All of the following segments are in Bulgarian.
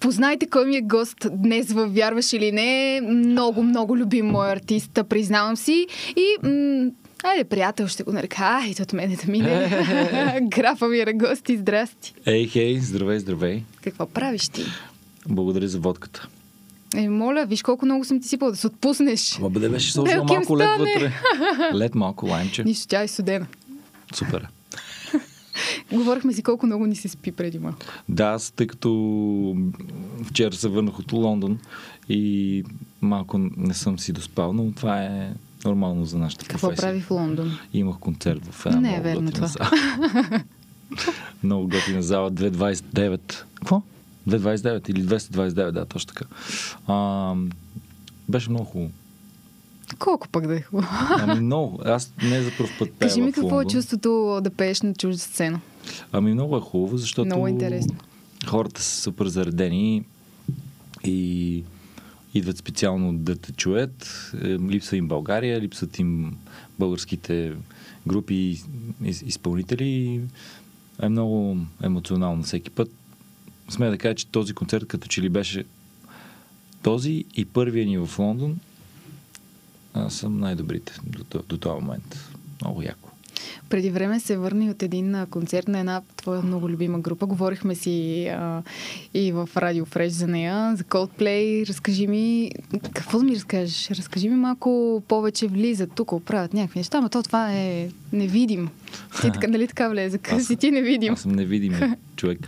Познайте кой ми е гост днес във Вярваш или не. Много, много любим мой артист, признавам си. И м- Айде, приятел, ще го нарека. Ай, от мене да мине. Графа ми е гости, здрасти. Ей, хей, здравей, здравей. Какво правиш ти? Благодаря за водката. Е, моля, виж колко много съм ти сипала да се отпуснеш. Ама бъде беше сложила малко лед вътре. Лед малко, лаймче. Нищо, тя е студена. Супер. Говорихме си колко много ни се спи преди малко. Да, аз тъй като вчера се върнах от Лондон и малко не съм си доспал, но това е нормално за нашата Какво професия. прави в Лондон? Имах концерт в една Не е верно това. зала. много готина зала, 229. Какво? 229 или 229, да, точно така. А, беше много хубаво. Колко пък да е хубаво? Ами много. Аз не за първ път Кажи ми какво е чувството да пееш на чужда сцена. Ами много е хубаво, защото Много интересно. хората са супер заредени и идват специално да те чуят. Е, Липсва им България, липсват им българските групи и из- изпълнители. Е много емоционално всеки път. Смея да кажа, че този концерт като че ли беше този и първия ни в Лондон са най-добрите до, до този момент. Много яко. Преди време се върна и от един концерт на една твоя много любима група. Говорихме си а, и в Радио Фреш за нея, за Coldplay. Разкажи ми, какво да ми разкажеш? Разкажи ми малко повече влизат тук, правят някакви неща, но то това е невидим. Ти така, нали така влезе? Аз- си ти невидим? Аз съм невидим човек.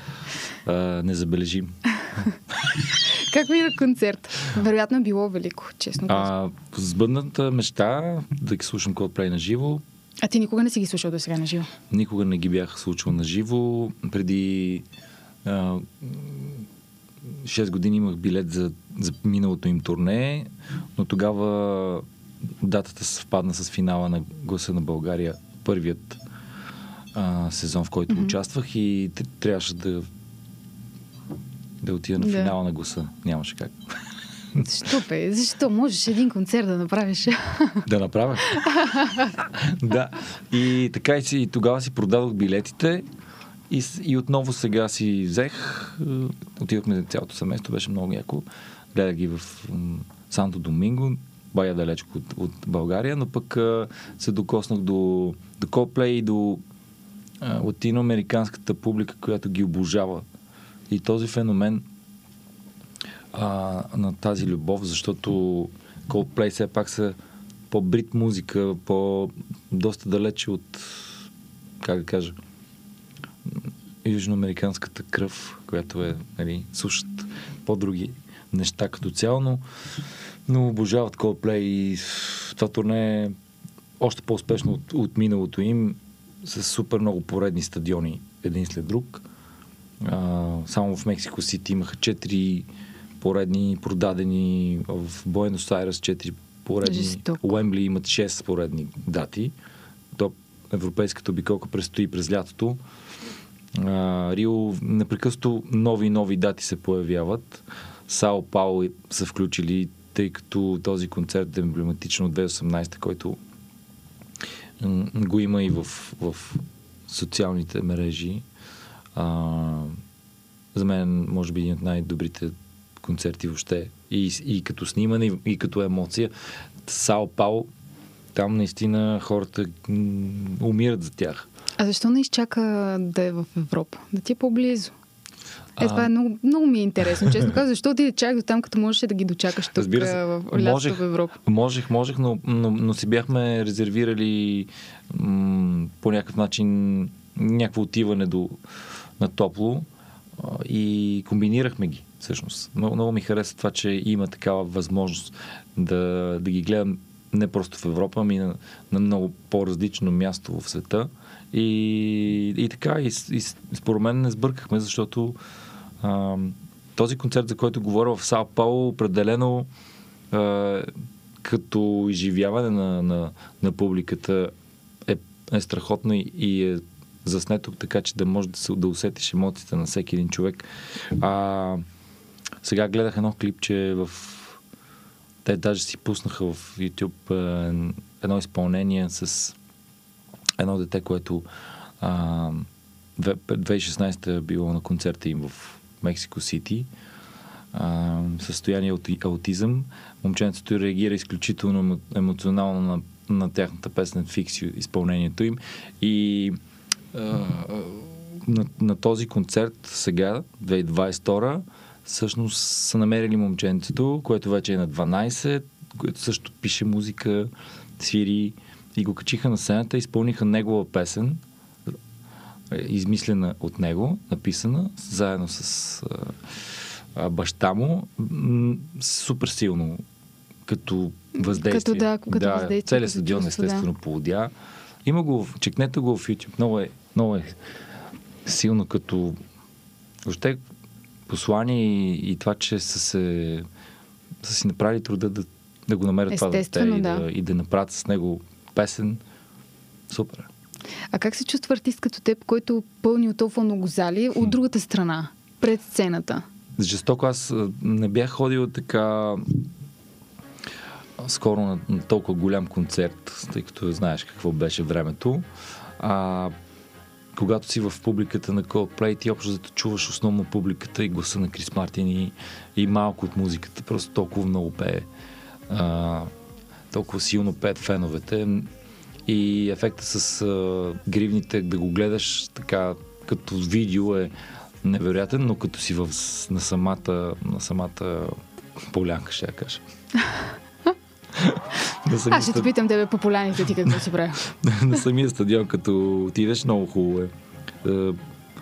А, незабележим. Как мина концерт? Вероятно е било велико, честно казвам. Сбъдната мечта да ги слушам Coldplay на живо. А ти никога не си ги слушал до сега на живо? Никога не ги бях случвал на живо. Преди а, м, 6 години имах билет за, за миналото им турне, но тогава датата съвпадна с финала на Гласа на България, първият а, сезон, в който Мгм. участвах и трябваше да да отида на Да. финала на гласа. Нямаше как. Защо бе? Защо? Можеш един концерт да направиш. Да направя. да. И така и, си, и тогава си продадох билетите и, и отново сега си взех. е, Отидохме цялото семейство, беше много яко. Гледах ги в Санто Доминго, бая далечко от, от България, но пък а, се докоснах до, до Coldplay и до латиноамериканската публика, която ги обожава. И този феномен а, на тази любов, защото Coldplay все пак са по-брит музика, по доста далече от, как да кажа, южноамериканската кръв, която е, нали, слушат по-други неща като цяло, но, но обожават Coldplay и това турне е още по-успешно от, от миналото им, с супер много поредни стадиони един след друг. А, само в Мексико Сити имаха 4 поредни продадени, в Буенос Айрес 4 поредни, Жестоко. Уембли имат 6 поредни дати. То европейската обиколка предстои през лятото. А, Рио непрекъснато нови нови дати се появяват. Сао Пао са включили, тъй като този концерт е емблематичен от 2018, който го има и в, в социалните мрежи. А, за мен, може би, един от най-добрите концерти въобще. И, и като снимане, и, и като емоция. Сао Пао, там наистина хората умират за тях. А защо не изчака да е в Европа? Да ти е по-близо? Е, А, това е много, много ми е интересно. Честно казвам, защо ти чак до там, като можеш да ги дочакаш тук Разбира се. в Можех. в Европа? Можех, можех, но, но, но си бяхме резервирали м- по някакъв начин някакво отиване до, на топло и комбинирахме ги, всъщност. Много, много ми хареса това, че има такава възможност да, да ги гледам не просто в Европа, ами на, на много по-различно място в света. И, и така, и, и според мен не сбъркахме, защото а, този концерт, за който говоря в Сао Пауло, определено а, като изживяване на, на, на публиката е, е страхотно и, и е заснето така, че да може да, се, да усетиш емоциите на всеки един човек. А, сега гледах едно клипче в... Те даже си пуснаха в YouTube е, едно изпълнение с едно дете, което а, две- 2016 е било на концерта им в Мексико Сити. състояние от аутизъм. Момченцето реагира изключително емоционално на, на тяхната песен Фикс изпълнението им. И на, на този концерт сега, 2022 всъщност са намерили момченцето, което вече е на 12, което също пише музика, свири и го качиха на сцената, изпълниха негова песен, измислена от него, написана, заедно с а, баща му, супер силно като въздействие. Като, да, като да, въздействие. Целият стадион естествено да. полудя. Има го, чекнете го в YouTube. Много е, много е силно като въобще послание и, и това, че са се са си направили труда да, да го намерят това дете да. и, да, и да направят с него песен. Супер. А как се чувства артист като теб, който пълни от толкова много зали от другата страна, пред сцената? Жестоко аз не бях ходил така скоро на, на толкова голям концерт, тъй като знаеш какво беше времето. А, когато си в публиката на Coldplay, ти общо зато чуваш основно публиката и гласа на Крис Мартин и, и малко от музиката. Просто толкова много пее. А, толкова силно пеят феновете. И ефекта с а, гривните, да го гледаш така като видео е невероятен, но като си в, на самата, на самата полянка, ще я кажа. Аз ще те питам тебе по поляните ти какво си правил. на самия стадион, като отидеш, много хубаво е. е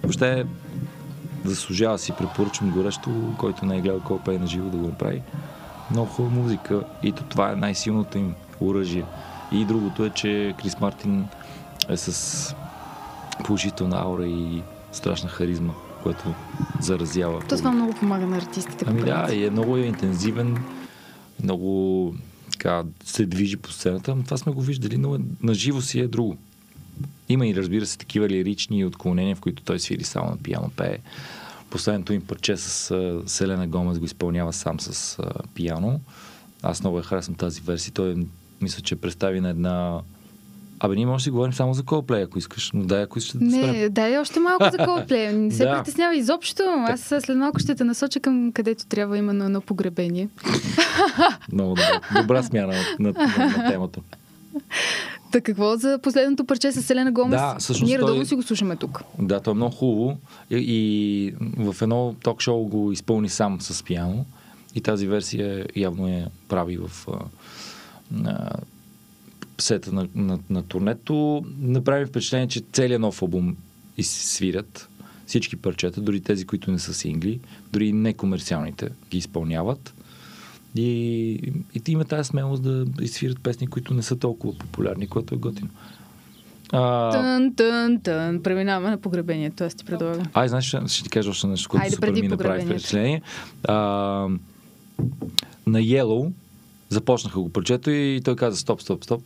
въобще заслужава си, препоръчвам горещо, който не е гледал Coldplay на живо да го направи. Много хубава музика и то това е най-силното им оръжие. И другото е, че Крис Мартин е с положителна аура и страшна харизма, което заразява. То това много помага на артистите. Ами да, и е много интензивен, много така, се движи по сцената, но това сме го виждали, но на живо си е друго. Има и разбира се такива лирични отклонения, в които той свири само на пиано пее. Последното им парче с uh, Селена Гомес го изпълнява сам с uh, пиано. Аз много я харесвам тази версия. Той мисля, че представи на една Абе, ние може да си говорим само за Coldplay, ако искаш, но дай, ако искаш да Не, спрем. дай още малко за Coldplay. Не се да. притеснява изобщо. Аз след малко ще те насоча към където трябва именно едно погребение. Много добра, добра смяна на, на, на, на темата. Та какво за последното парче с Селена Гомес? Да, всъщност Ние той... си го слушаме тук. Да, то е много хубаво. И, и в едно ток-шоу го изпълни сам с пиано. И тази версия явно е прави в а, сета на, на, на турнето. Направи впечатление, че целият нов албум свирят. Всички парчета, дори тези, които не са сингли, дори некомерциалните ги изпълняват. И, и има тази смелост да изсвират песни, които не са толкова популярни, което е готино. А... Тън, тън, тън. Преминаваме на погребението, аз ти предлагам. Ай, знаеш, ще, ти кажа още нещо, което супер ми направи впечатление. А, на Yellow започнаха го парчето и той каза стоп, стоп, стоп.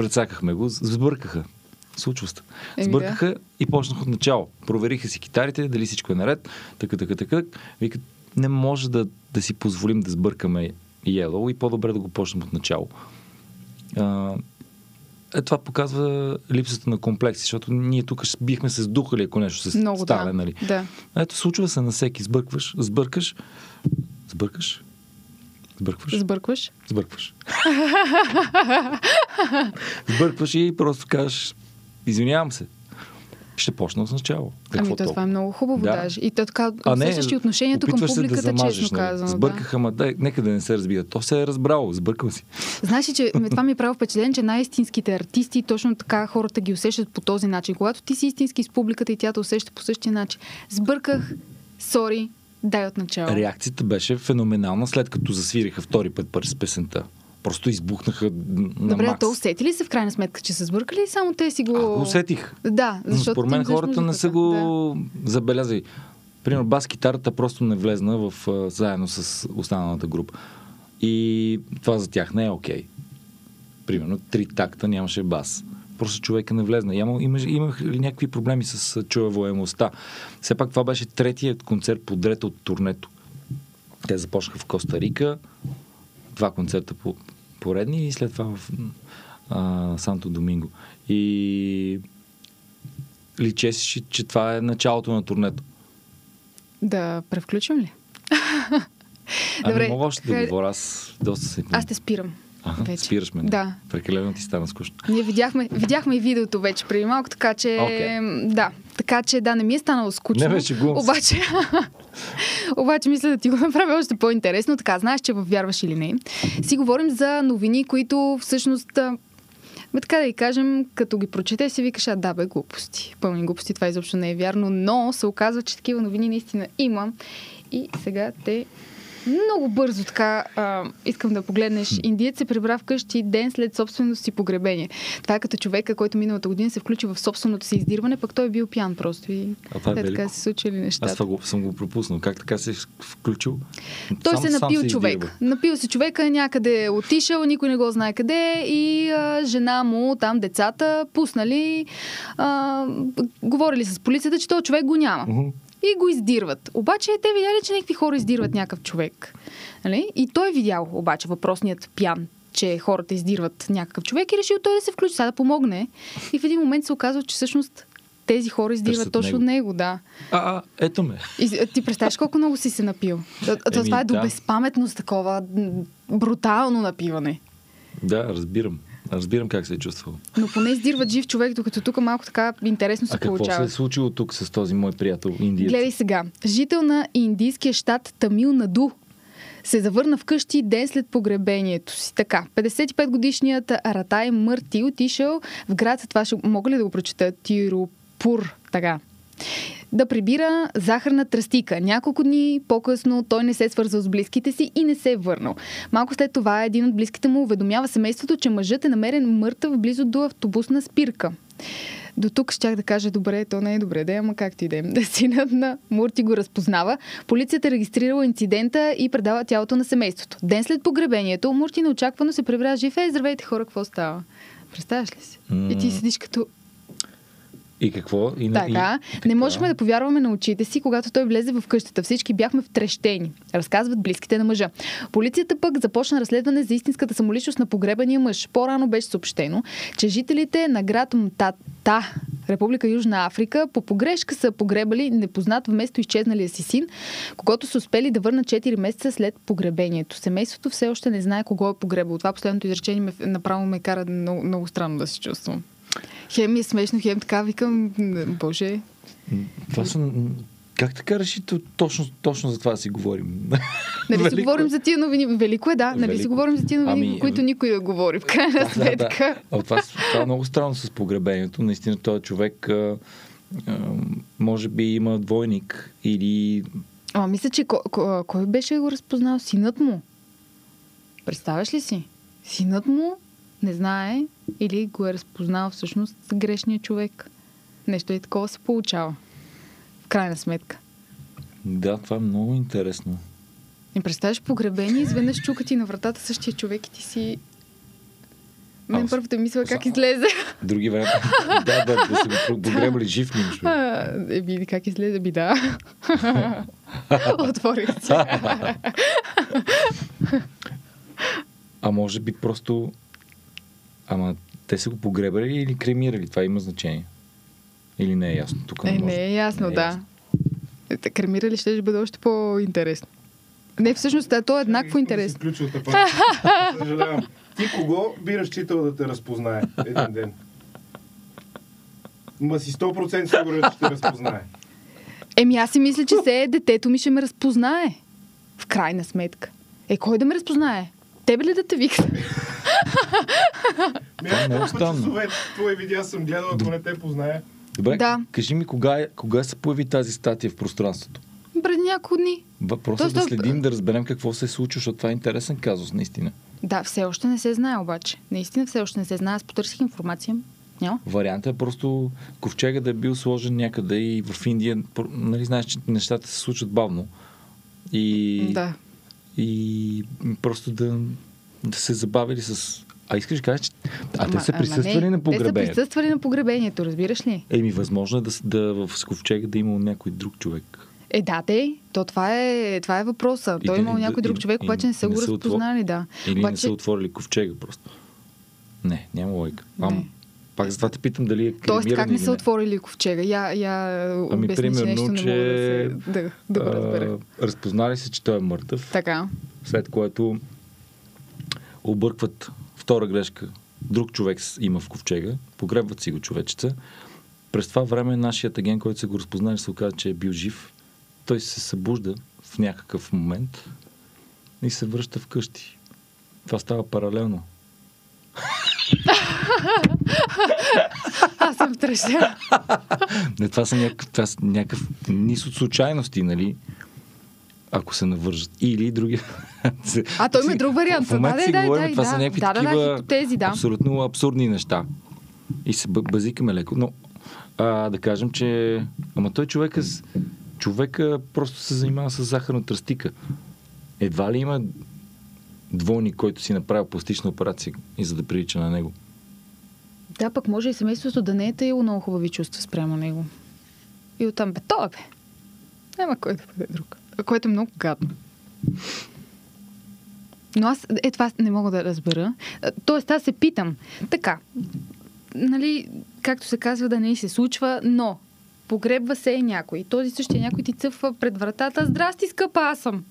Предсакахме го, сбъркаха. Случва се. Сбъркаха да. и почнаха от начало. Провериха си китарите, дали всичко е наред. Така, така, така. Викат, не може да, да си позволим да сбъркаме Yellow и по-добре да го почнем от начало. А, е, това показва липсата на комплекси, защото ние тук бихме се сдухали, ако нещо се Много, стане. Да. Нали? да. Ето, случва се на всеки. Сбъркваш, сбъркаш, сбъркаш, Сбъркваш? Сбъркваш? Сбъркваш. Сбъркваш и просто кажеш, извинявам се. Ще почна от начало. Какво ами то това е много хубаво да. даже. И то така усещаш и отношението към публиката, да замажеш, честно нали? казано. Сбъркаха, да. ма дай, нека да не се разбира. То се е разбрало, сбъркал си. Знаеш ли, че това ми е прави впечатление, че най-истинските артисти точно така хората ги усещат по този начин. Когато ти си истински с публиката и тя те усеща по същия начин. Сбърках, сори, Дай от начало. Реакцията беше феноменална, след като засвириха втори път с песента. Просто избухнаха на Добре, макс. то усети ли се в крайна сметка, че са сбъркали и само те си го... А, го усетих. Да, защото... според мен хората не са го да. забелязали. Примерно бас-китарата просто не влезна в, заедно с останалата група. И това за тях не е окей. Okay. Примерно три такта нямаше бас просто човека не влезна. Има, имах, имах ли някакви проблеми с чуваваемостта. Все пак това беше третият концерт подред от турнето. Те започнаха в Коста Рика, два концерта по, поредни и след това в а, Санто Доминго. И личеше, че, това е началото на турнето. Да превключим ли? Ами Добре, мога още да говоря, аз доста се... Аз те спирам. Ага, вече. спираш ме. Да. Прекалено ти стана скучно. Ние видяхме, видяхме и видеото вече преди малко, така че... Окей. Да, така че да, не ми е станало скучно. Не, бе, шегувам се. Обаче, обаче мисля да ти го направя още по-интересно. Така, знаеш, че вярваш или не. Си говорим за новини, които всъщност... Бе, така да и кажем, като ги прочете, си викаш, а да, бе, глупости. Пълни глупости, това изобщо не е вярно, но се оказва, че такива новини наистина има. И сега те много бързо така а, искам да погледнеш. Индиец се прибра вкъщи ден след собственото си погребение. Това е като човека, който миналата година се включи в собственото си издирване, пък той е бил пиян просто. И А това е така се случили Аз нещата. това го, съм го пропуснал. Как така се включил? Той Сам- се сам напил се човек. издирва. Напил се човека, някъде е отишъл, никой не го знае къде и а, жена му, там децата, пуснали, а, говорили с полицията, че този човек го няма. Мгм. И го издирват. Обаче те видяли, че някакви хора издирват някакъв човек. Нали? И той е видял обаче въпросният пян че хората издирват някакъв човек и решил той да се включи, сега да помогне. И в един момент се оказва, че всъщност тези хора издирват точно него. него, да. А, а, ето ме. И ти представяш колко много си се напил. То, Еми, това е до да. безпаметност, такова брутално напиване. Да, разбирам. Разбирам как се е чувствал. Но поне издирват жив човек, докато тук малко така интересно се А какво получава. се е случило тук с този мой приятел индиец? Гледай сега. Жител на индийския щат Тамил Наду се завърна вкъщи ден след погребението си. Така, 55-годишният Ратай Мърти отишъл в град, това ще, мога ли да го прочета? Тиропур, така. Да прибира захарна тръстика. Няколко дни по-късно той не се е свързал с близките си и не се е върнал. Малко след това един от близките му уведомява семейството, че мъжът е намерен мъртъв близо до автобусна спирка. До тук щях да кажа, добре, то не е добре, да, ама както и да е. Синът на Мурти го разпознава. Полицията е регистрирала инцидента и предава тялото на семейството. Ден след погребението, Мурти неочаквано се прибра жив. Е, здравейте хора, какво става? Представяш ли си? И ти седиш като И какво? И, така, и, не можехме да повярваме на очите си, когато той влезе в къщата. Всички бяхме втрещени, разказват близките на мъжа. Полицията пък започна разследване за истинската самоличност на погребания мъж. По-рано беше съобщено, че жителите на град Мтата, Република Южна Африка, по погрешка са погребали непознат вместо изчезналия си син, когато са успели да върнат 4 месеца след погребението. Семейството все още не знае кого е погребал. Това последното изречение ме, направо ме кара много, много странно да се чувствам. Хем е смешно, хем така викам, боже. Това са... Как така реши то- точно, точно за това да си говорим? Нали си Велико говорим е. за тия новини? Велико е, да. Нали си Велико. говорим за тия новини, Ами, ами, които никой да говори, в крайна Да, да, сметка. да. А, това, това е много странно с погребението. Наистина този човек а, а, може би има двойник или Ама мисля, че кой, кой беше го разпознал? Синът му. Представяш ли си? Синът му не знае или го е разпознал всъщност грешния човек. Нещо и такова се получава. В крайна сметка. Да, това е много интересно. И представяш погребение, изведнъж чука ти на вратата същия човек и ти си... Мен Аз- първата мисъл е как излезе. Други време. да, да, да го погребали жив ми. Еби, как излезе? Би да. Отворих си. А може би просто... Ама те са го погребали или кремирали? Това има значение. Или не е ясно? Тук Е, може. не е ясно, Не е да. ясно. Е, Кремирали ще ще бъде още по-интересно. Не, всъщност, да, то е еднакво интересно. Ти кого би разчитал да те разпознае един ден? Ма си 100% сигурен, че ще разпознае. Еми, аз си мисля, че се детето ми ще ме разпознае. В крайна сметка. Е, кой да ме разпознае? Тебе ли да те? Ми Това е часове твои видеа съм гледал, ако не те познае. Добре, Да. кажи ми кога, е, кога се появи тази статия в пространството? Преди няколко дни. Въпросът е Тоест, да следим, да разберем какво се е случило, защото това е интересен казус, наистина. Да, все още не се знае обаче. Наистина все още не се знае. Аз потърсих информация. Няма. Вариантът е просто ковчега да е бил сложен някъде и в Индия, нали знаеш, че нещата се случват бавно. И, Да. И просто да, да се забавили с... А искаш да кажеш, че... А те са присъствали не, на Те са погребението. присъствали на погребението, разбираш ли? Еми, възможно е да, да в с ковчега да има някой друг човек. Е, да, те. То това е, това е въпроса. И Той да имал не- някой да- друг и- човек, и обаче не са го разпознали, да. Или обаче... не са отворили ковчега просто. Не, няма лойка. Не. Пак затова те питам дали е Тоест, как не са отворили ковчега? Я, я Ами, примерно, нещо не че- мога да, се, да, да го разбера. А, разпознали се, че той е мъртъв, Така. след което объркват втора грешка. Друг човек има в ковчега, погребват си го човечеца. През това време нашият агент, който са го разпознали, се оказа, че е бил жив. Той се събужда в някакъв момент и се връща вкъщи. Това става паралелно. Аз съм втрещена. Не, това са някакъв, това са някакъв низ от случайности, нали? Ако се навържат. Или други. А, той има друг вариант. В момента Да, си да, говорим, да, това да. са някакви Да, да, да, такива хипотези, да. абсолютно абсурдни неща. И се базикаме леко. Но а, да кажем, че... Ама той човека, човека просто се занимава с захарна тръстика. Едва ли има двойник, който си направил пластична операция и за да прилича на него. Да, пък може и семейството да не е тъй много хубави чувства спрямо него. И оттам, бе, той е, бе. Няма кой да бъде друг. Което е много гадно. Но аз, е, това не мога да разбера. Тоест, аз се питам. Така, нали, както се казва, да не се случва, но погребва се някой. Този същия някой ти цъфва пред вратата. Здрасти, скъпа, аз съм.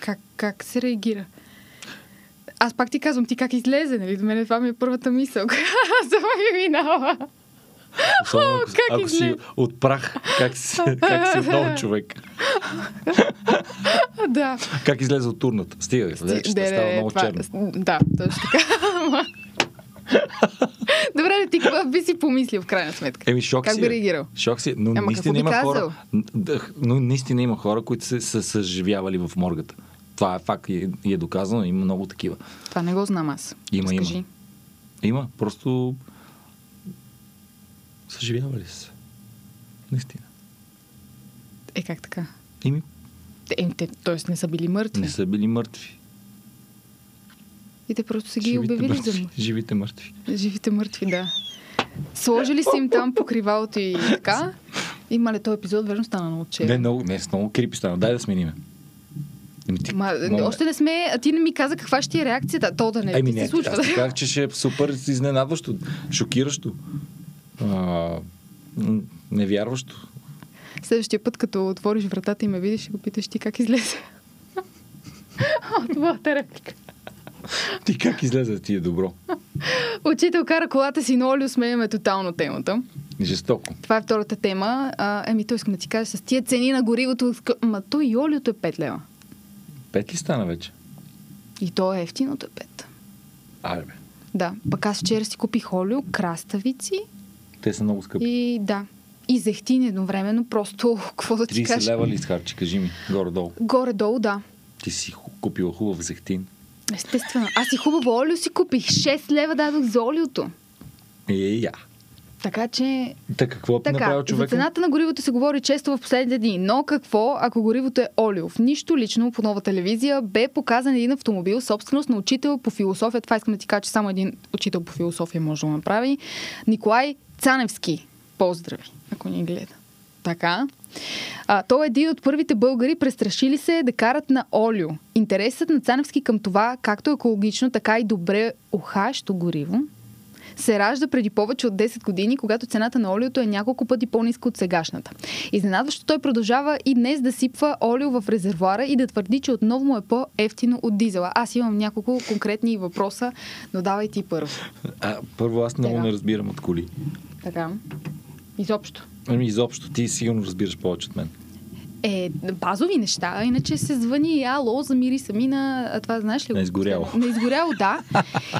Как, как се реагира? Аз пак ти казвам, ти как излезе, нали? До мен това ми е първата мисъл. Само ми минава. Особено ако, как ако си от прах, как си, как си отново човек. да. Как излезе от турната? Стига, ще Де, става много това- черно. Да, точно така. Добре, ти какво би си помислил в крайна сметка? Еми, шок Как си би е. реагирал? Шок си е. Но Ама наистина има казал? хора. Да, Но наистина има хора, които се са съживявали в моргата. Това е факт и е, и е доказано. Има много такива. Това не го знам аз. Има, Скажи. има. Има. Просто съживявали се. Наистина. Е, как така? Ими Е, те, тоест не са били мъртви. не са били мъртви. И те просто са ги Живите обявили за мъртви. мъртви. Живите мъртви. Живите мъртви, да. Сложили си им там покривалото и така. Има ли този епизод, верно стана много Не, черен. много, не, с много крипи стана. Дай да смениме. Еми, ти, Ма, още не сме, а ти не ми каза каква ще е реакцията. То да не Еми ти не, се случва. аз ти казах, че ще е супер изненадващо, шокиращо, а, невярващо. Следващия път, като отвориш вратата и ме видиш, ще го питаш ти как излезе. От моята реплика. Ти как излезе ти е добро? Учител кара колата си на Олио, сменяме тотално темата. Жестоко. Това е втората тема. А, еми, той искам да ти кажа, с тия цени на горивото, ма то и олиото е 5 лева. Пет ли стана вече? И то е ефтиното е 5. Айде бе. Да, пък аз вчера си купих олио, краставици Те са много скъпи. и да. И зехтин едновременно, просто, какво да ти 30 кажа? лева ли изхарчи, кажи ми, горе-долу. Горе-долу, да. Ти си купила хубав зехтин. Естествено. Аз и хубаво олио си купих. 6 лева дадох за олиото. Е, я. Така че Та какво би Така, направил за човека? цената на горивото се говори често в последните дни. Но какво, ако горивото е олиов? Нищо лично по нова телевизия бе показан един автомобил, собственост на учител по философия. Това искам да ти кажа, че само един учител по философия може да го направи. Николай Цаневски. Поздрави, ако ни гледа. Така. А, той е един от първите българи, престрашили се да карат на олио. Интересът на Цаневски към това, както екологично, така и добре ухащо гориво, се ражда преди повече от 10 години, когато цената на олиото е няколко пъти по-ниска от сегашната. Изненадващо той продължава и днес да сипва олио в резервуара и да твърди, че отново му е по-ефтино от дизела. Аз имам няколко конкретни въпроса, но давай ти първо. А, първо, аз много не разбирам от коли. Така. Изобщо. Ами изобщо, ти сигурно разбираш повече от мен. Е, базови неща, иначе се звъни, ало, замири сами на... А това знаеш ли? На изгоряло. На изгоряло, да.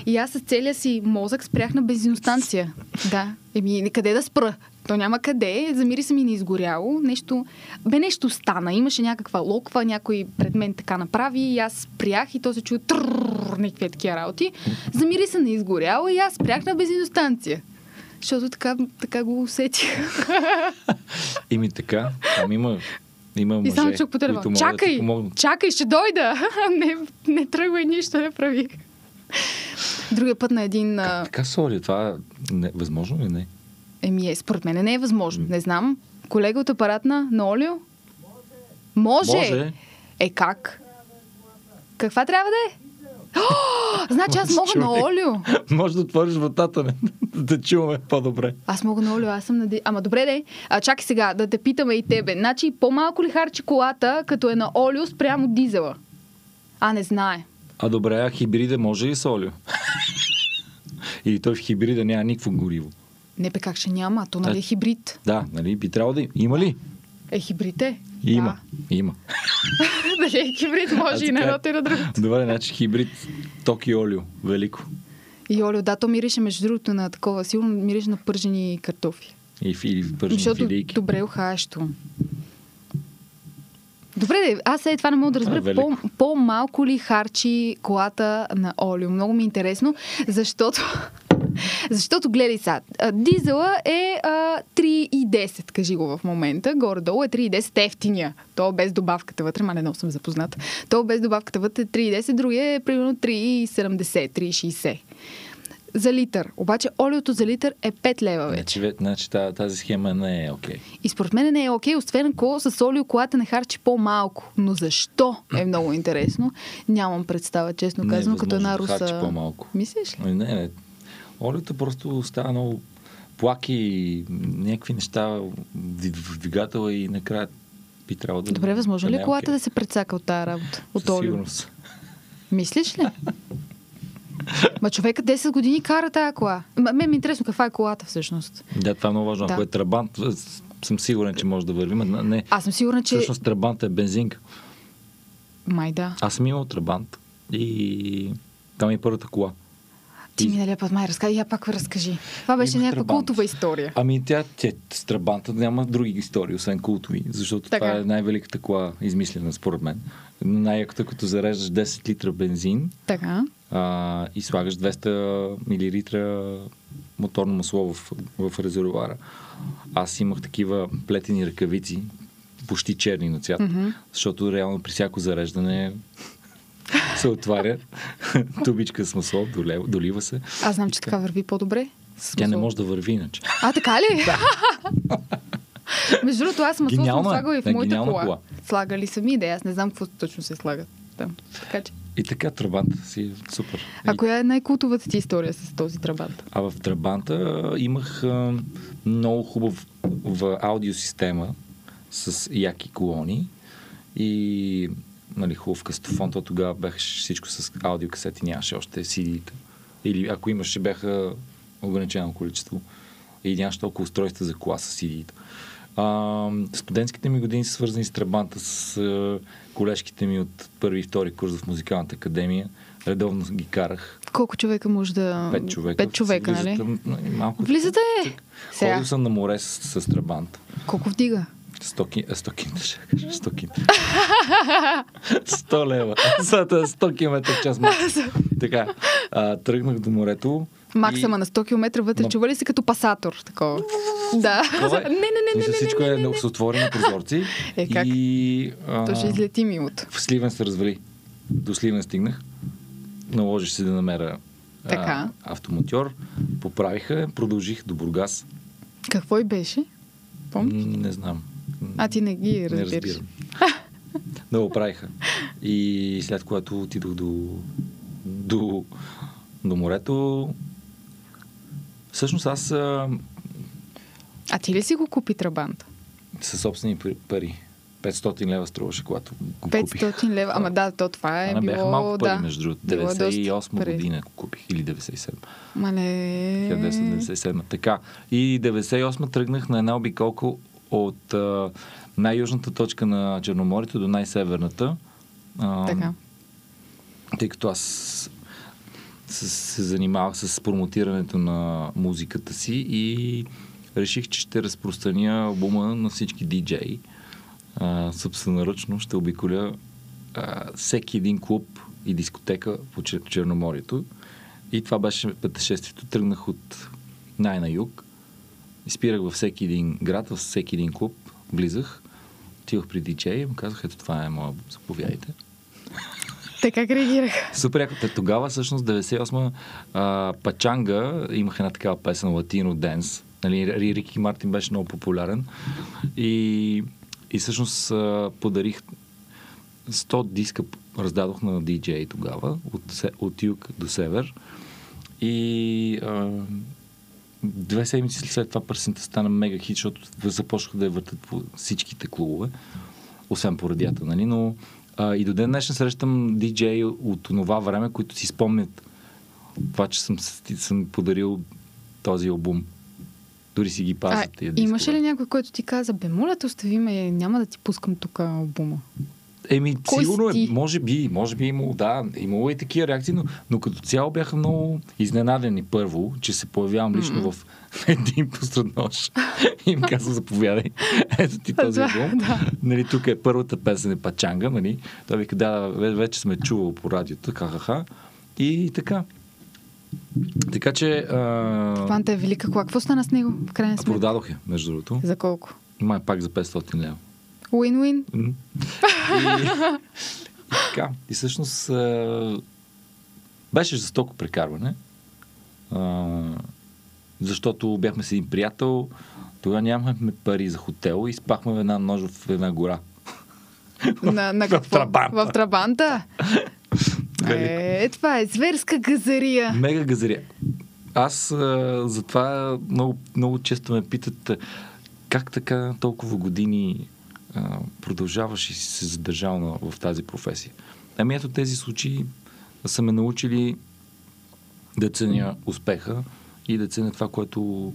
И аз с целия си мозък спрях на бензиностанция. Да. Еми, къде да спра? То няма къде. Замири се ми на изгоряло. Нещо... Бе, нещо стана. Имаше някаква локва, някой пред мен така направи и аз спрях и то се чу тррррр, някакви такива работи. Замири се на изгоряло и аз спрях на бензиностанция. Защото така, така го усетих. Ими така, ами има, има мъже, И само чух по които телефон. могат да Чакай! чакай, ще дойда! не, не тръгвай нищо, не прави. Другия път на един... а, Така сори, това не, възможно ли не? Еми, е, според мен не е възможно. Не знам. Колега от апаратна на Олио? Може. Може. Е, как? Каква трябва да е? Значи аз мога на олио. Може да отвориш вратата, не? да чуваме по-добре. Аз мога на олио, аз съм нади... Ама добре, де. А, чакай сега, да те питаме и тебе. Значи, по-малко ли харчи колата, като е на олио спрямо дизела? А, не знае. А добре, а хибрида може ли с олио? Или той в хибрида няма никакво гориво. Не бе, как ще няма? То нали е хибрид. Да, нали, би трябвало да има. Има ли? Е, хибрид е. Има. Има. Да. Дали е хибрид, може А, и на едното и на другото. Добре, значи хибрид ток и олио. Велико. И олио, да, то мирише между другото на такова, сигурно мирише на пържени картофи. И фили, пържени Защото филийки. добре ухаещо. Добре, аз сега това не мога да разбера. велико. По, по-малко ли харчи колата на олио? Много ми е интересно, защото... Защото, гледай сега, дизела е а, 3,10, кажи го в момента. Горе-долу е 3,10 ефтиния. То без добавката вътре, ма не много съм запозната. То без добавката вътре е 3,10, другия е примерно 3,70, 3,60 за литър. Обаче олиото за литър е 5 лева вече. Значи, значи та- тази схема не е окей. И според мен не е окей, освен ако с олио колата не харчи по-малко. Но защо е много интересно? Нямам представа, честно е казано, като една руса. харчи по-малко. Мислиш ли? Ами Не, не. Олиото просто става много плаки, някакви неща в двигателя и накрая би трябвало да... Добре, възможно ли е колата да се прецака от тази работа? От Със сигурност. Мислиш ли? Ма човека 10 години кара тази кола. Ма, мен ми е интересно каква е колата всъщност. Да, това е много важно. Да. Ако е трабант, съм сигурен, че може да върви. Ма не, Аз съм сигурна, че... всъщност трабант е бензинка. Май да. Аз съм имал трабант и там е първата кола. Ти миналия път май разкажи. Я пак разкажи. Това беше някаква трабант. култова история. Ами тя, тя с трабанта няма други истории, освен култови, защото Така. това е най-великата кола, измислена според мен. Най-яката, като зареждаш 10 литра бензин Така. а, и слагаш 200 мл моторно масло в, в резервуара. Аз имах такива плетени ръкавици, почти черни на цвят, Мгм. защото реално при всяко зареждане се отваря тубичка с масло, долева- долива се. Аз знам, че така върви по-добре. Тя не може да върви иначе. А, така ли? Между другото, аз масло съм е. слагала и в Не, моята кола. кола. Слагали сами, да, аз не знам какво точно се слага там. Така че. И така трабанта си е супер. А коя е най-култовата ти история с този трабант? А в Трабанта имах а, много хубав в аудиосистема с яки колони и нали, хубав кастофон, то тогава беше всичко с аудиокасети, нямаше още CD-та. Или ако имаше, бяха ограничено количество и нямаше толкова устройства за кола с CD-та. А, студентските ми години са свързани с Трабанта, с а, колежките ми от първи и втори курс в музикалната академия. Редовно ги карах. Колко човека може да... Пет човека. Пет човека, нали? нали, Малко. Влизате Ходил съм на море с, с Трабант. колко вдига? 100 ки- а, 100 кинта, ще кажа, 100 кинта. 100 лева. За да 100 км в час макс. Така, а, тръгнах до морето. Максима на 100 км вътре. Ма- Чува ли се като пасатор? Такова. Да. Е. не, не, не, не, Мисля, не, всичко не, е не, не, с отворени прозорци. Е, как? И, а, То ще излети милото. в Сливен се развали. До Сливен стигнах. Наложих се да намеря Така. а, автомотьор. Поправиха, продължих до Бургас. Какво и беше? Помниш? Не знам. А ти не ги Не разбираш. разбирам. да го правиха. И след което отидох до, до, до морето, всъщност аз а, А ти ли си го купи трабанта? със собствени пари- пари. 500 лева струваше, когато го купих. 500 лева. Ама да, то това е А, не било... бяха малко пари, да. между другото. Било е доста 98 пари. година го купих. Или 97. Мале... 1997. Така. И 98 тръгнах на една обиколка от а, най-южната точка на Черноморието до най-северната. А, Така. тъй като аз с, се занимавах с промотирането на музиката си и реших, че ще разпространя албума на всички диджеи. А, собственоръчно ще обиколя а, всеки един клуб и дискотека по Чер- Черноморието. И това беше пътешествието. Тръгнах от най-на юг. И спирах във всеки един град, във всеки един клуб. Влизах, отивах при диджея и му казах, ето това е моя заповядайте. Те как реагираха? Супер яко. Тогава, всъщност, 98 а, Пачанга имах една такава песен Латино Денс. Нали, Ри- Рики Мартин беше много популярен. И, и всъщност а, подарих 100 диска раздадох на DJ тогава, от, от юг до север. И а, две седмици след това пърсента стана мега хит, защото започнаха да я въртат по всичките клубове, освен по радията, нали? Но а, и до ден днешен срещам диджеи от това време, които си спомнят това, че съм, съм подарил този албум. Дори си ги А, пазят тия имаше ли някой, който ти каза, бе, моля те, остави ме, няма да ти пускам тук албума? Еми, Кой сигурно си е, може би, може би е имало, да, имало и такива реакции, но, но като цяло бяха много изненадени първо, че се появявам лично в един посред нощ. Им казва, заповядай, ето ти този албум. да. Нали, тук е първата песен е Пачанга, нали? Той вика, да, да, ве- вече сме чувал по радиото, ха-ха-ха. И така. Така че а, Панта е велика кола. Какво стана с него, в крайна сметка? продадох я, между другото. За колко? Май пак за 500 лева. М. И, и така. И всъщност а, беше жестоко прекарване. А, защото бяхме с един приятел, тогава нямахме пари за хотел и спахме в една нож в една гора. На, на В какво? Трабанта. В Трабанта? Е, това е зверска газария. Мега газария. Аз а, затова много, много често ме питат как така толкова години продължаваш и си се задържал на, в тази професия. Ами ето тези случаи са ме научили да ценя успеха и да ценя това, което,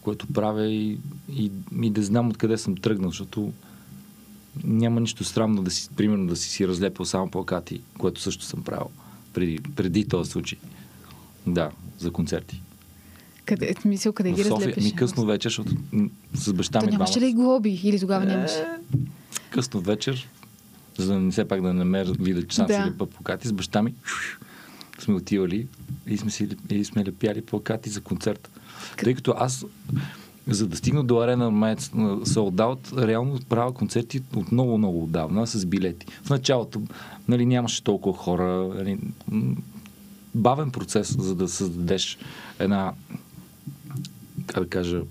което правя и, и, и да знам откъде съм тръгнал, защото няма нищо срамно да си, примерно, да си си разлепил само плакати, което също съм правил преди, преди този случай. Да, за концерти. Къде, в смисъл, къде в ги София разлепиш? ми късно вечер, защото с баща То ми нямаше ли глоби? Или тогава нямаше? Е, късно вечер, за да не все пак да не ме видя, че сам Да. си лепа плакати, с баща ми сме отивали и сме, си, и сме лепяли плакати за концерт. Тъй като аз, за да стигна до арена на Sold Out, реално правя концерти от много, много отдавна с билети. В началото нали, нямаше толкова хора. Нали, бавен процес, за да създадеш една как да кажа,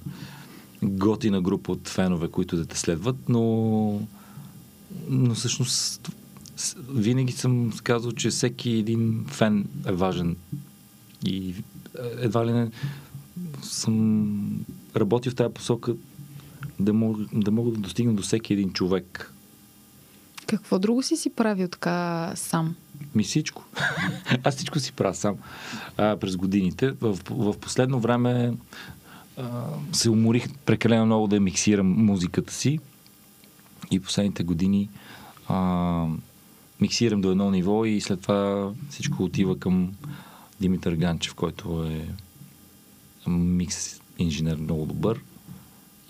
готина група от фенове, които да те следват, но, но всъщност винаги съм казал, че всеки един фен е важен и едва ли не съм работил в тази посока да мога, да мога да достигна до всеки един човек. Какво друго си си правил така сам? Ми всичко. Аз всичко си правя сам а, през годините. В, в последно време се уморих прекалено много да миксирам музиката си. И последните години а, миксирам до едно ниво и след това всичко отива към Димитър Ганчев, който е микс инженер много добър.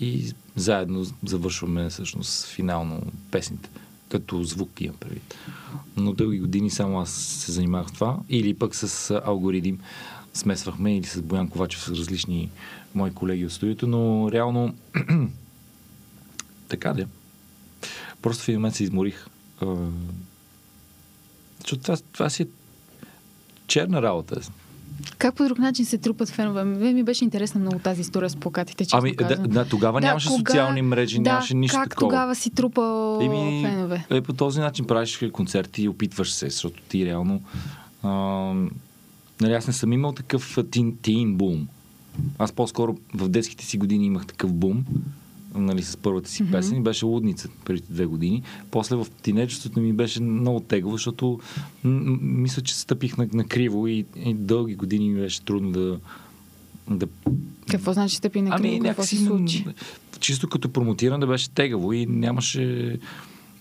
И заедно завършваме всъщност финално песните, като звук имам предвид. Но дълги години само аз се занимавах с това. Или пък с алгоритм смесвахме или с Боян Ковачев с различни мои колеги от студиото, но реално така де. Просто в един момент се изморих. Защото това, това си е черна работа. Как по друг начин се трупат фенове? Ми беше интересна много тази история с плакатите, честно Ами, да, да, тогава нямаше социални мрежи, да, нямаше нищо как такова. тогава си трупал Еми, фенове? Е, по този начин правиш концерти и опитваш се, защото ти реално... А, нали, аз не съм имал такъв тин, тин бум. Аз по-скоро в детските си години имах такъв бум, нали, с първата си Мгм. песен и беше Лудница преди две години. После в тинейджеството ми беше много тегло, защото м- мисля, че стъпих на, на криво и, и дълги години ми беше трудно да, да Какво значи стъпи на Ами, криво? Какво се случи? чисто като промотиране беше тегаво и нямаше,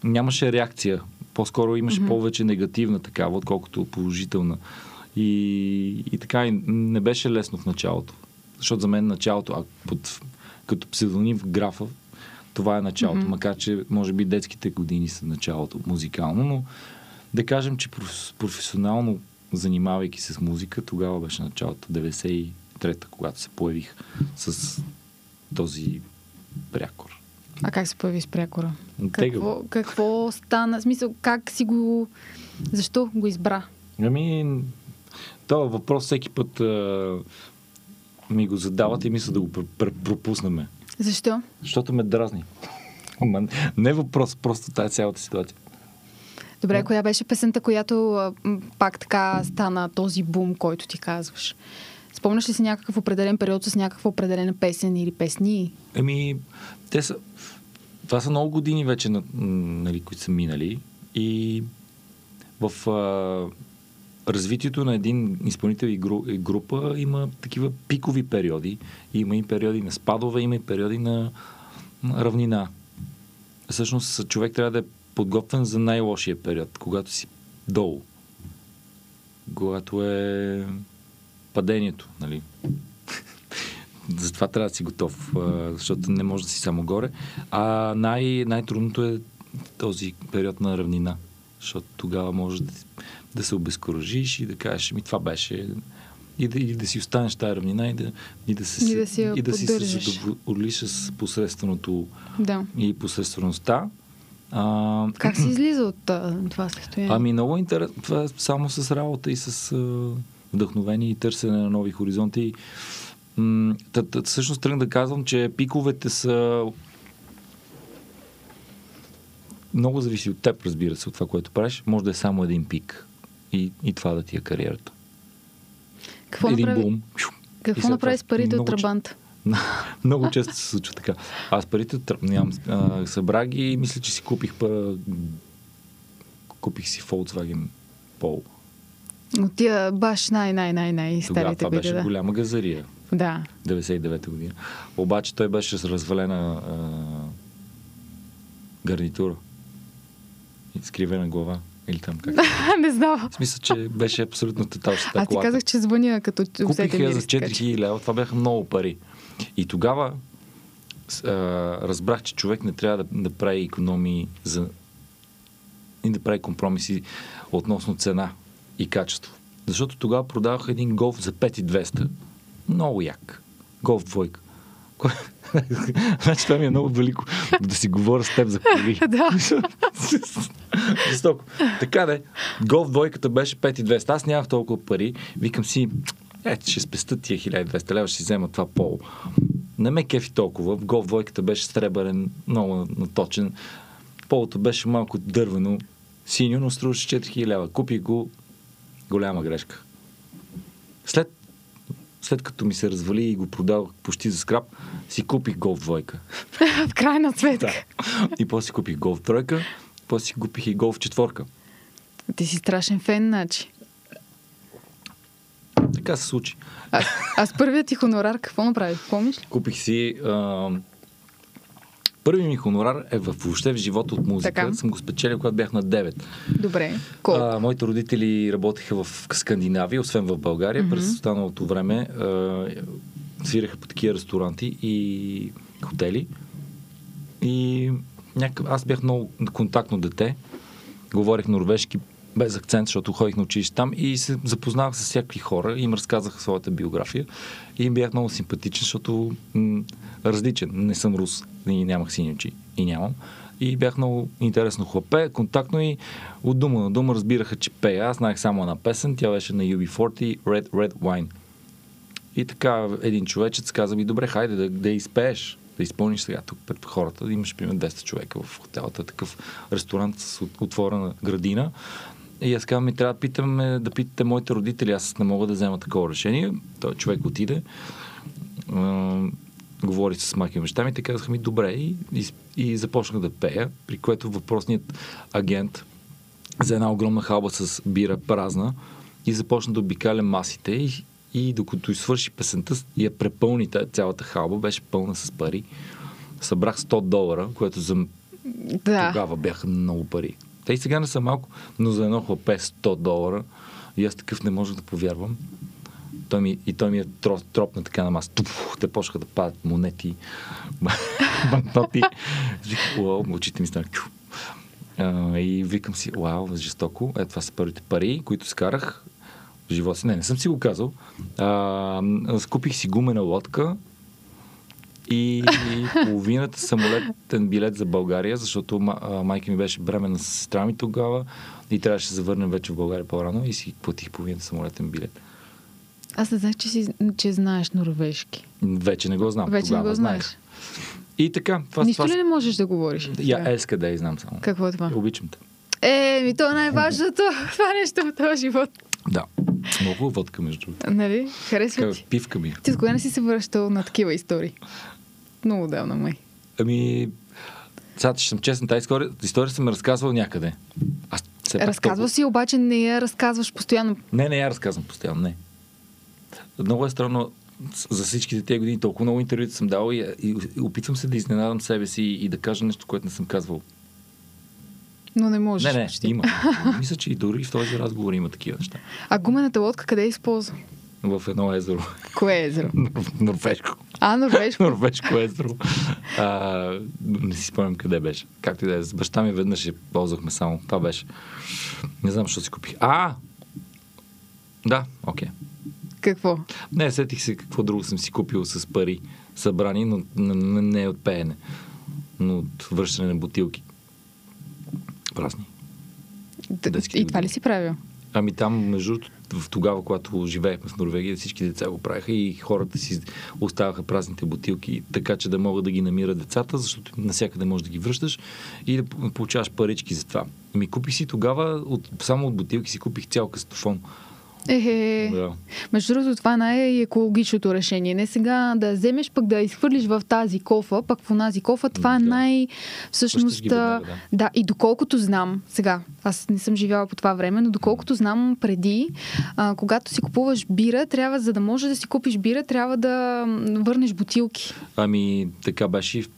нямаше реакция. По-скоро имаше Мгм. повече негативна такава, отколкото положителна. И, и така, и не беше лесно в началото. Защото за мен началото, а под, като псевдоним в графа, това е началото. Мгм. Макар, че може би детските години са началото музикално, но да кажем, че проф- професионално занимавайки се с музика, тогава беше началото, 93-та, когато се появих с този прякор. А как се появи с прякора? Какво, какво стана? В смисъл, как си го... Защо го избра? Ами, този въпрос всеки път а, ми го задават и мисля да го пр- пр- пропуснем. Защо? Защото ме дразни. Не е въпрос, просто тази цялата ситуация. Добре, коя беше песента, която пак така стана този бум, който ти казваш? Спомняш ли си някакъв определен период с някаква определена песен или песни? Еми, те са... Това са много години вече, нали, които са минали. И в а, развитието на един изпълнител и, гру, и група има такива пикови периоди. Има и периоди на спадове, има и периоди на, на равнина. Всъщност човек трябва да е подготвен за най-лошия период, когато си долу. Когато е падението, нали? Затова трябва да си готов, защото не може да си само горе. А най- най-трудното е този период на равнина, защото тогава може да, да се обезкуражиш и да кажеш, ми това беше и да, и да си останеш тази равнина и да, и да, се, И да си и да си се задоволиш с посредственото Да. и посредствеността. А, Как се излиза от това състояние? Ами много интересно. Това е само с работа и с а, вдъхновение и търсене на нови хоризонти. М, Всъщност тръгна да казвам, че пиковете са много зависи от теб, разбира се, от това, което правиш. Може да е само един пик. И, и това да ти е кариерата. Какво един направи, бум. Какво направи това с парите от Трабанта? Много често се случва така. Аз парите нямам. А, събрах ги и мисля, че си купих па... Купих си Volkswagen Polo. От тия баш най-най-най-най Тогава старите това години. беше Да. голяма газария. да. 99-та година. Обаче той беше с развалена а, гарнитура. И скривена глава. Или там как. не знам. В смисъл, че беше абсолютно тоталщата Аз ти казах, че звъня като Купих я за така че- 4000 лева. Това бяха много пари. И тогава а, разбрах, че човек не трябва да, да прави економии за и да прави компромиси относно цена и качество. Защото тогава продавах един голф за 5200. Много як. Голф двойка. Значи това ми е много велико да си говоря с теб за коли. Да. Жестоко. Така де, голф двойката беше 5200. Аз нямах толкова пари. Викам си, ето ще спеста тия 1200 лева, ще си взема това поло. Не ме кефи толкова. В голф двойката беше сребърен, много наточен. Полото беше малко дървено, синьо, но струваше 4000 лева. Купих го, голяма грешка. След, след като ми се развали и го продавах почти за скрап, си купих голф двойка. в крайна сметка. Да. И после си купих голф тройка, после си купих и голф четворка. Ти си страшен фен, значи. Така се случи. А, аз първият ти хонорар какво направих? Помниш ли? Купих си... А... Първи ми хонорар е в, въобще в живота от музика. Така. Съм го спечелил, когато бях на 9. Добре. Колко? А, моите родители работеха в Скандинавия, освен в България. Мгм. През останалото време а, свираха по такива ресторанти и хотели. И някакъв... аз бях много контактно дете. Говорих норвежки без акцент, защото ходих на училище там и се запознавах с всякакви хора и им разказах своята биография. И им бях много симпатичен, защото м- различен. Не съм рус и нямах сини очи. И нямам. И бях много интересно хлапе, контактно и от дума на дума разбираха, че пея. Аз знаех само една песен, тя беше на UB40 Red Red Wine. И така един човечец каза ми, добре, хайде да, да изпееш, да изпълниш сега тук пред хората. Имаш, примерно, 200 човека в хотелата, такъв ресторант с от- отворена градина. И аз казвам, ми трябва да, питаме, да питате моите родители, аз не мога да взема такова решение. Той човек отиде, а, говори с майка и баща ми, те казаха ми, добре, и, и, и започнах да пея, при което въпросният агент за една огромна халба с бира празна и започна да обикаля масите и, и докато извърши песента и я препълни цялата халба, беше пълна с пари. Събрах 100 долара, което за да. тогава бяха много пари. Те и сега не са малко, но за едно хлапе 100 долара и аз такъв не можех да повярвам. Той ми, и той ми е троп, тропна така на маса. Туф, те почнаха да падат монети, банкноти. Очите ми станаха. А, и викам си, вау, жестоко. Е, това са първите пари, които скарах в живота си. Не, не съм си го казал. А, скупих си гумена лодка и половината самолетен билет за България, защото ма- майка ми беше бременна с сестра ми тогава и трябваше да се върнем вече в България по-рано и си платих половината самолетен билет. Аз не знаех, че, си, че знаеш норвежки. Вече не го знам. Вече тогава не го знаех. знаеш. И така. Това, Нищо това, ли не можеш да говориш? Я еска да я знам само. Какво е това? Обичам те. Е, ми то е най-важното. Това нещо в този живот. Да. Много водка, между другото. Нали? Харесва ти. пивка ми. е. Ти с кога не си се връщал на такива истории? Много давно, май. Ами, сега ще съм честен, тази история, история съм разказвал някъде. Аз Разказвал толкова- си, обаче не я разказваш постоянно. Не, не, я разказвам постоянно, не. Много е странно за всичките тези години. Толкова много интервюта съм дал и, и, и опитвам се да изненадам себе си и да кажа нещо, което не съм казвал. Но не можеш. не, не, почти. има. Мисля, че и дори в този разговор има такива неща. А гумената лодка къде е използва? В едно езеро. Кое е езеро? Норвежко. А, норвежко. Норвежко езеро. А, не си спомням къде беше. Както и да е. С баща ми веднъж я ползвахме само. Това беше. Не знам, защо си купих. А! Да, окей. Какво? Не, сетих се какво друго съм си купил с пари събрани, но не, не, от пеене, но от връщане на бутилки. Празни. Д- И това ли си правил? Ами там, между в тогава, когато живеехме в Норвегия, всички деца го правиха и хората си оставаха празните бутилки, така че да могат да ги намират децата, защото насякъде можеш да ги връщаш и да получаваш парички за това. Ми купих си тогава, от, само от бутилки си купих цял кастофон. Е, Да. Между другото, това е най-екологичното решение. Не сега да вземеш, пък да изхвърлиш в тази кофа, пък в онази кофа. Това е Да. най... Всъщност, веднага, да. да. И доколкото знам, сега, аз не съм живяла по това време, но доколкото знам преди, а, когато си купуваш бира, трябва, за да можеш да си купиш бира, трябва да върнеш бутилки. Ами, така беше. и в-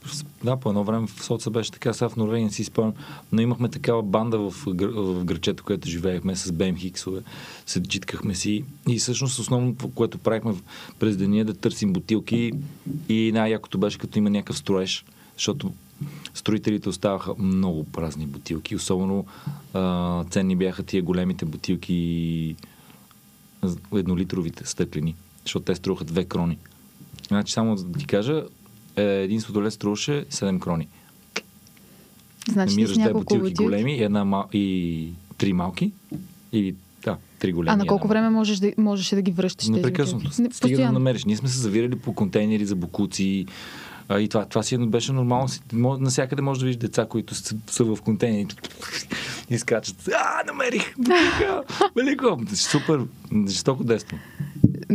Да, по едно време в Соца беше така, сега в Норвегия не си спомням. Но имахме такава банда в, гр- в грачето, където живеехме с БМ Хиксове. Се читкахме си. И всъщност основното, което правихме през деня е да търсим бутилки. И най-якото беше като има някакъв строеж. Защото строителите оставаха много празни бутилки. Особено а, ценни бяха тия големите бутилки еднолитровите стъклени, защото те струваха две крони. Значи, само да ти кажа, е, един сладолет струваше 7 крони. Значи Намираш две бутилки, бутилки. големи и, една и три малки. Или, три големи. А на колко време можеш да, можеш да ги връщаш? тези Непрекъснато. Не, Стига да намериш. Ние сме се завирали по контейнери за букуци. А, и това, това си едно беше нормално. Насякъде може да видиш деца, които са, са в контейнери и скачат. А, намерих! Велико! Супер! Жестоко детство.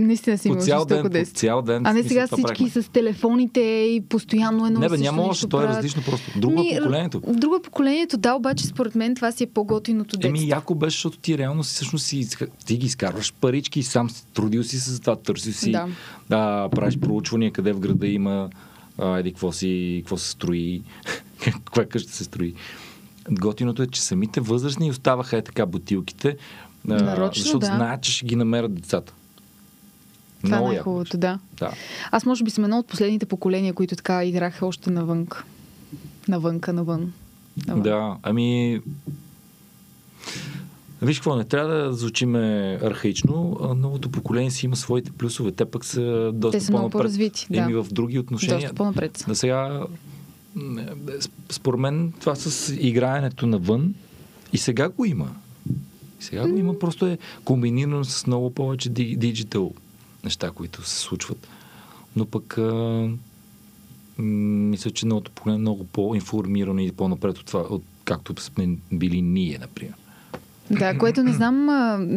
Наистина си По цял ден, по цял ден. А не сега всички правихме. с телефоните и постоянно едно Не, и бе, няма още, то е различно просто. Друго Ми, е поколението. Друго е поколението, да, обаче според мен това си е по-готиното детство. Еми, яко беше, защото ти реално си, всъщност си, ти ги изкарваш парички, сам си, трудил си за това, търсил си, Да. да, правиш проучвания къде в града има, а, еди, какво си, какво се строи, каква къща се строи. Готиното е, че самите възрастни оставаха е така бутилките, Нарочно, защото да. знаят, че ще ги намерят децата. Това е Много яко най-хубавото, беше. да. Да. Аз може би съм едно от последните поколения, които така играха още навън. Навънка, навън. навън. Да, ами... Виж какво, не трябва да звучиме архаично. Новото поколение си има своите плюсове. Те пък са доста Те са много по-развити, да. Еми в други отношения. Доста по-напред. Да сега, е, сп- според мен, това с играенето навън и сега го има. И сега го има, просто е комбинирано с много повече ди- диджитал неща, които се случват. Но пък а, мисля, че новото поколение е много по-информирано и по-напред от това, от както сме били ние, например. Да, което не знам,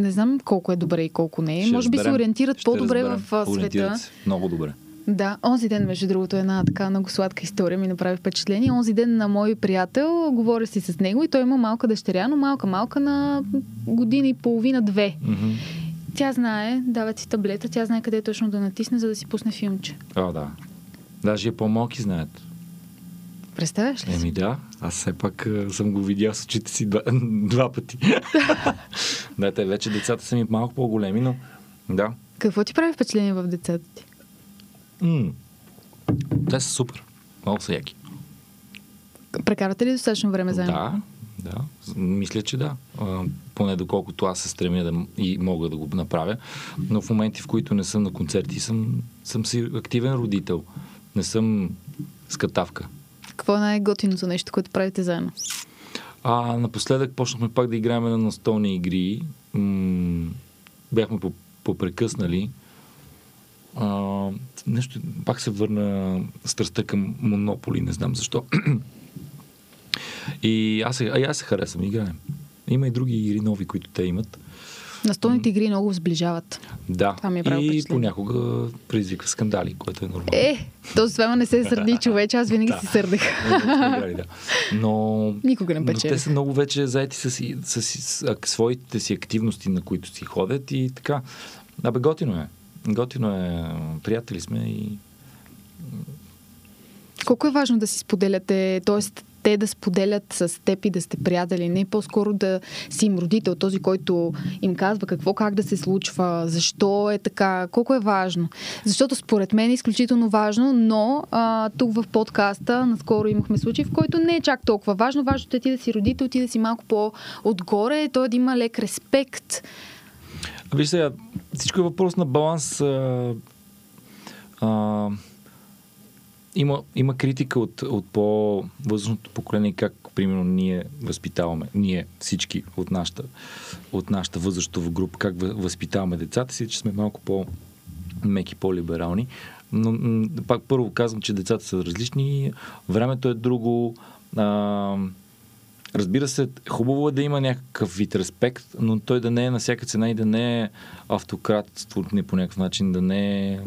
не знам колко е добре и колко не е. Ще Може би се ориентират Ще по-добре разберем. в света. Много добре. Да, онзи ден, между другото, една така много сладка история ми направи впечатление. Онзи ден на мой приятел, говоря си с него и той има малка дъщеря, но малка, малка на година и половина-две. Мгм. Тя знае, дават си таблета, тя знае къде точно да натисне, за да си пусне филмче. А, да. Даже и по-малки знаят. Представяш ли? Еми да, аз все пак а, съм го видял с очите си два, два пъти. да, те вече децата са ми малко по-големи, но да. Какво ти прави впечатление в децата ти? М- те са супер. Много са яки. Прекарате ли достатъчно време заедно? Да, да. Мисля, че да. А, поне доколкото аз се стремя да, и мога да го направя. Но в моменти, в които не съм на концерти, съм, съм си активен родител. Не съм скатавка. Какво е най-готиното нещо, което правите заедно? А напоследък почнахме пак да играем на настолни игри. М- бяхме по- попрекъснали. А, нещо, пак се върна страстта към Монополи, не знам защо. И аз, се- а и аз се харесвам, играем. Има и други игри нови, които те имат. Настолните игри много сближават. Да, Това ми е и впечатление. понякога предизвиква скандали, което е нормално. Е, то с това не се сърди човече, аз винаги си сърдех. Много сме играли, да. Но, Никога не но те са много вече заети с, с, с, с своите си активности, на които си ходят и така. Абе, готино е. Готино е. Приятели сме и Колко е важно да си споделяте, т.е. те да споделят с теб и да сте приятели, не по-скоро да си им родител, този, който им казва какво как да се случва, защо е така, колко е важно. Защото според мен е изключително важно, но а, тук в подкаста наскоро имахме случай, в който не е чак толкова важно. Важното е ти да си родител, ти да си малко по-отгоре, той да има лек респект. Виж сега, всичко е въпрос на баланс. А, а, има, има критика от, от по-възрастното поколение, как примерно ние възпитаваме, ние всички от нашата, от нашата възрастова група, как въ- възпитаваме децата си, че сме малко по-меки, по-либерални. Но пак първо казвам, че децата са различни, времето е друго. А, Разбира се, хубаво е да има някакъв вид респект, но той да не е на всяка цена и да не е автократство, не по някакъв начин, да не е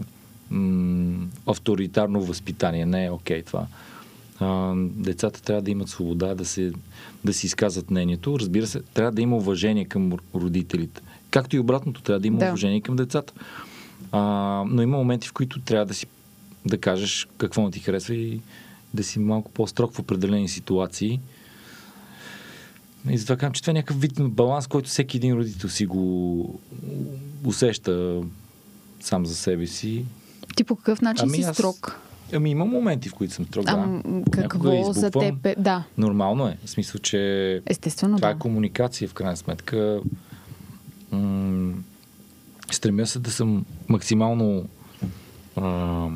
м- авторитарно възпитание. Не е окей това. А, децата трябва да имат свобода да, се, да си изказват мнението. Разбира се, трябва да има уважение към родителите. Както и обратното, трябва да има Да. уважение към децата. А, но има моменти, в които трябва да си да кажеш какво не ти харесва и да си малко по-строг в определени ситуации. И затова казвам, че това е някакъв вид баланс, който всеки един родител си го усеща сам за себе си. Ти по какъв начин Ами си аз- строг? Ами има моменти, в които съм строг. А, да. какво за избухвам. теб е? Да, Нормално е. В смисъл, че естествено това да. е комуникация, в крайна сметка. М- стремя се да съм максимално а,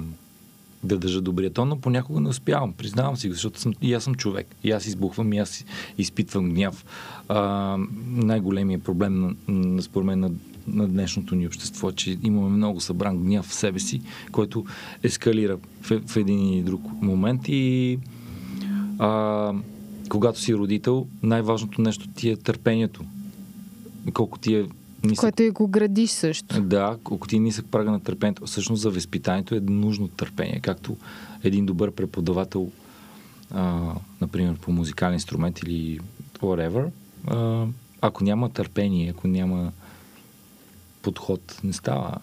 да държа добрия тон, но понякога не успявам. Признавам си, го, защото съм, и аз съм човек. И аз избухвам, и аз изпитвам гняв. А, най-големият проблем, на, на, според мен, на, на днешното ни общество че имаме много събран гняв в себе си, който ескалира в, в един или друг момент и а, когато си родител, най-важното нещо ти е търпението. Колко ти е нисък Което и го градиш също. да, колко ти е нисък прага на търпението. Всъщност за възпитанието е нужно търпение, както един добър преподавател, а, например по музикален инструмент или whatever, а, ако няма търпение, ако няма подход, не става.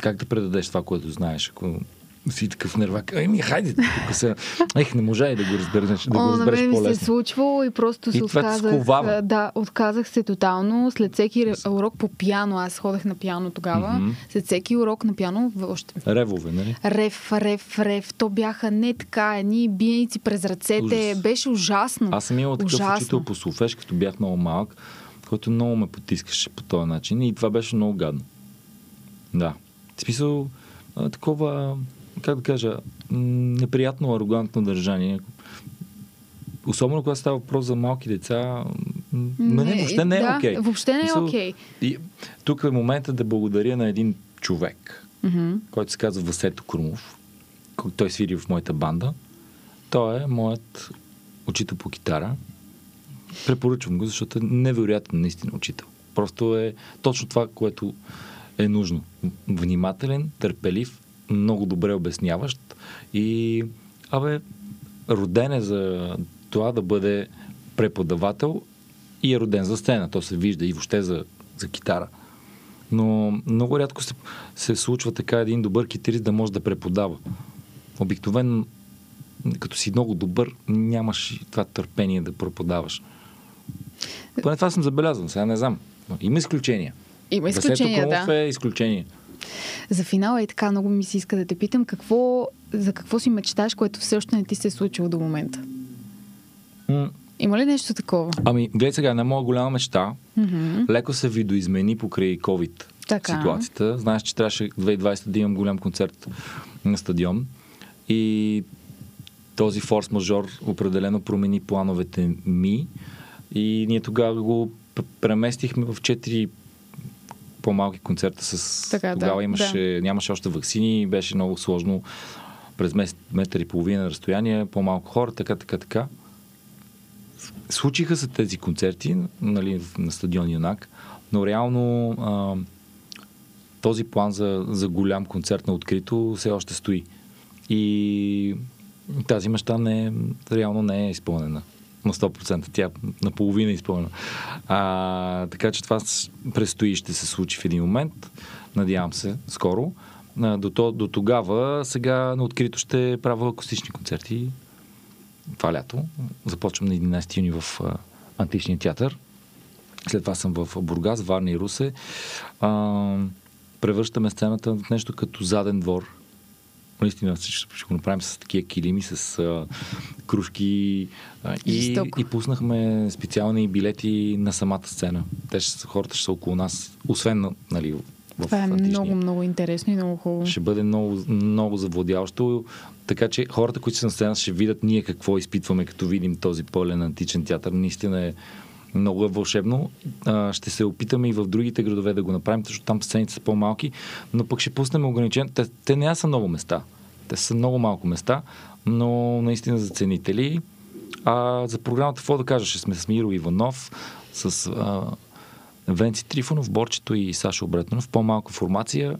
Как да предадеш това, което знаеш, ако си такъв нервак. Еми, хайде, тук се... Ех, не можа и да го разбереш, да го О, на разбереш мен ми се е по-лесно. случвало и просто И се те отказах. а, Да, отказах се тотално. След всеки урок по пиано, аз ходех на пиано тогава, Мгм. след всеки урок на пиано, още Ревове, нали? рев, рев, рев. То бяха не така, едни биеници през ръцете. Ужас. Беше ужасно. Аз съм имал такъв Ужасно. учител по солфеж, като бях много малък, който много ме потискаше по този начин и това беше много гадно. Да. В смисъл, а, такова, как да кажа, неприятно, арогантно държание. Особено когато става въпрос за малки деца, м, не, не, въобще не е да, окей. Въобще не е окей. И, тук е момента да благодаря на един човек, Мгм. който се казва Васето Крумов. Той свири в моята банда. Той е моят учител по китара. Препоръчвам го, защото е невероятен наистина учител. Просто е точно това, което е нужно. Внимателен, търпелив, много добре обясняващ и абе, роден е за това да бъде преподавател и е роден за сцена. То се вижда и въобще за, за китара. Но много рядко се, се случва така един добър китарист да може да преподава. Обикновено, като си много добър, нямаш това търпение да преподаваш. Поне това съм забелязан, сега не знам. Но Има изключения. Има изключения, Васето да. е изключение. За финала и така много ми се иска да те питам какво, за какво си мечтаеш, което все още не ти се е случило до момента. М, Има ли нещо такова? Ами, гледай сега, една моя голяма мечта Мгм. леко се видоизмени покрай COVID Така. ситуацията. Знаеш, че трябваше 2020 да имам голям концерт на стадион и този форс-мажор определено промени плановете ми и ние тогава го преместихме в 4 по-малки концерта с... Така, да, тогава имаше, нямаше още вакцини, беше много сложно през метър и половина разстояние, по-малко хора, така, така, така. случиха се тези концерти нали, на стадион Юнак, но реално а, този план за, за голям концерт на открито все още стои. И тази мечта не реално не е изпълнена на 100%. Тя наполовина изпълнена. А, така че това предстои, ще се случи в един момент. Надявам се, скоро. А, до, то, до тогава, сега на открито ще правя акустични концерти. Това лято. Започвам на 11 юни в а, Античния театър. След това съм в Бургас, Варна и Русе. А, превръщаме сцената в нещо като заден двор наистина ще, ще го направим с такива килими, с а, кружки а, и, и пуснахме специални билети на самата сцена. Те ще, хората ще са около нас, освен нали, в Това е античния. много, много интересно и много хубаво. Ще бъде много, много завладяващо. Така че хората, които са на сцена, ще видят ние какво изпитваме, като видим този пълен античен театър. Наистина е много е вълшебно. А, ще се опитаме и в другите градове да го направим, защото там сцените са по-малки, но пък ще пуснем ограничен. Те, те не са много места. Те са много малко места, но наистина за ценители. А за програмата, какво да кажа, ще сме с Миро Иванов, с а, Венци Трифонов, Борчето и Сашо Обретнов. По-малка формация.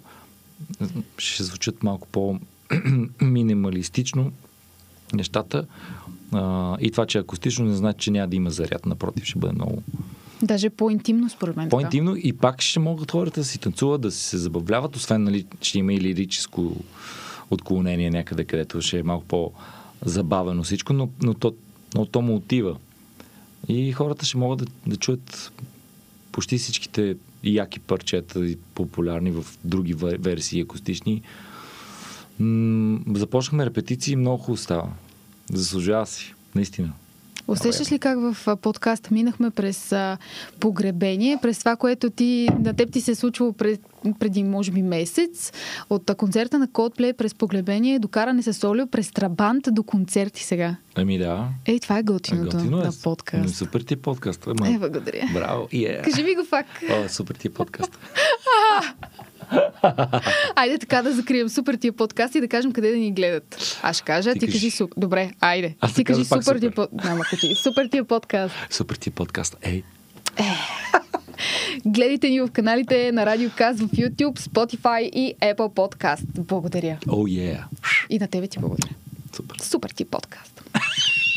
Ще звучат малко по-минималистично нещата. А, и това, че е акустично, не значи, че няма да има заряд. Напротив, ще бъде много. Даже по-интимно, според мен. По-интимно и пак ще могат хората да си танцуват, да се забавляват, освен, нали, ще има и лирическо отклонение някъде, където ще е малко по-забавено всичко, но, но, то, но то му отива. И хората ще могат да, да чуят почти всичките яки парчета, популярни в други версии акустични. М- започнахме репетиции и много хубаво става. Заслужава си, наистина. Усещаш ли как в подкаст минахме през а, погребение, през това, което ти, на теб ти се е случило пред, преди, може би, месец, от а, концерта на Coldplay през погребение, докаране с Олио, през Трабант до концерти сега? Ами да. Ей, това е готиното готино е. на подкаст. Ами, супер ти е подкаст. Ама... Е, благодаря. Браво. Yeah. Кажи ми го фак. О, супер ти е подкаст. айде така да закрием супер тия подкаст и да кажем къде да ни гледат. Аз ще кажа, ти, ти кажи супер. Добре, айде. Аз ти кажи супер, супер тия подкаст. Няма кажи. Супер тия подкаст. Супер тия подкаст. Ей. Е. Гледайте ни в каналите на Радио Каз в YouTube, Spotify и Apple Podcast. Благодаря. Oh, yeah. И на тебе ти благодаря. Супер. Супер ти подкаст.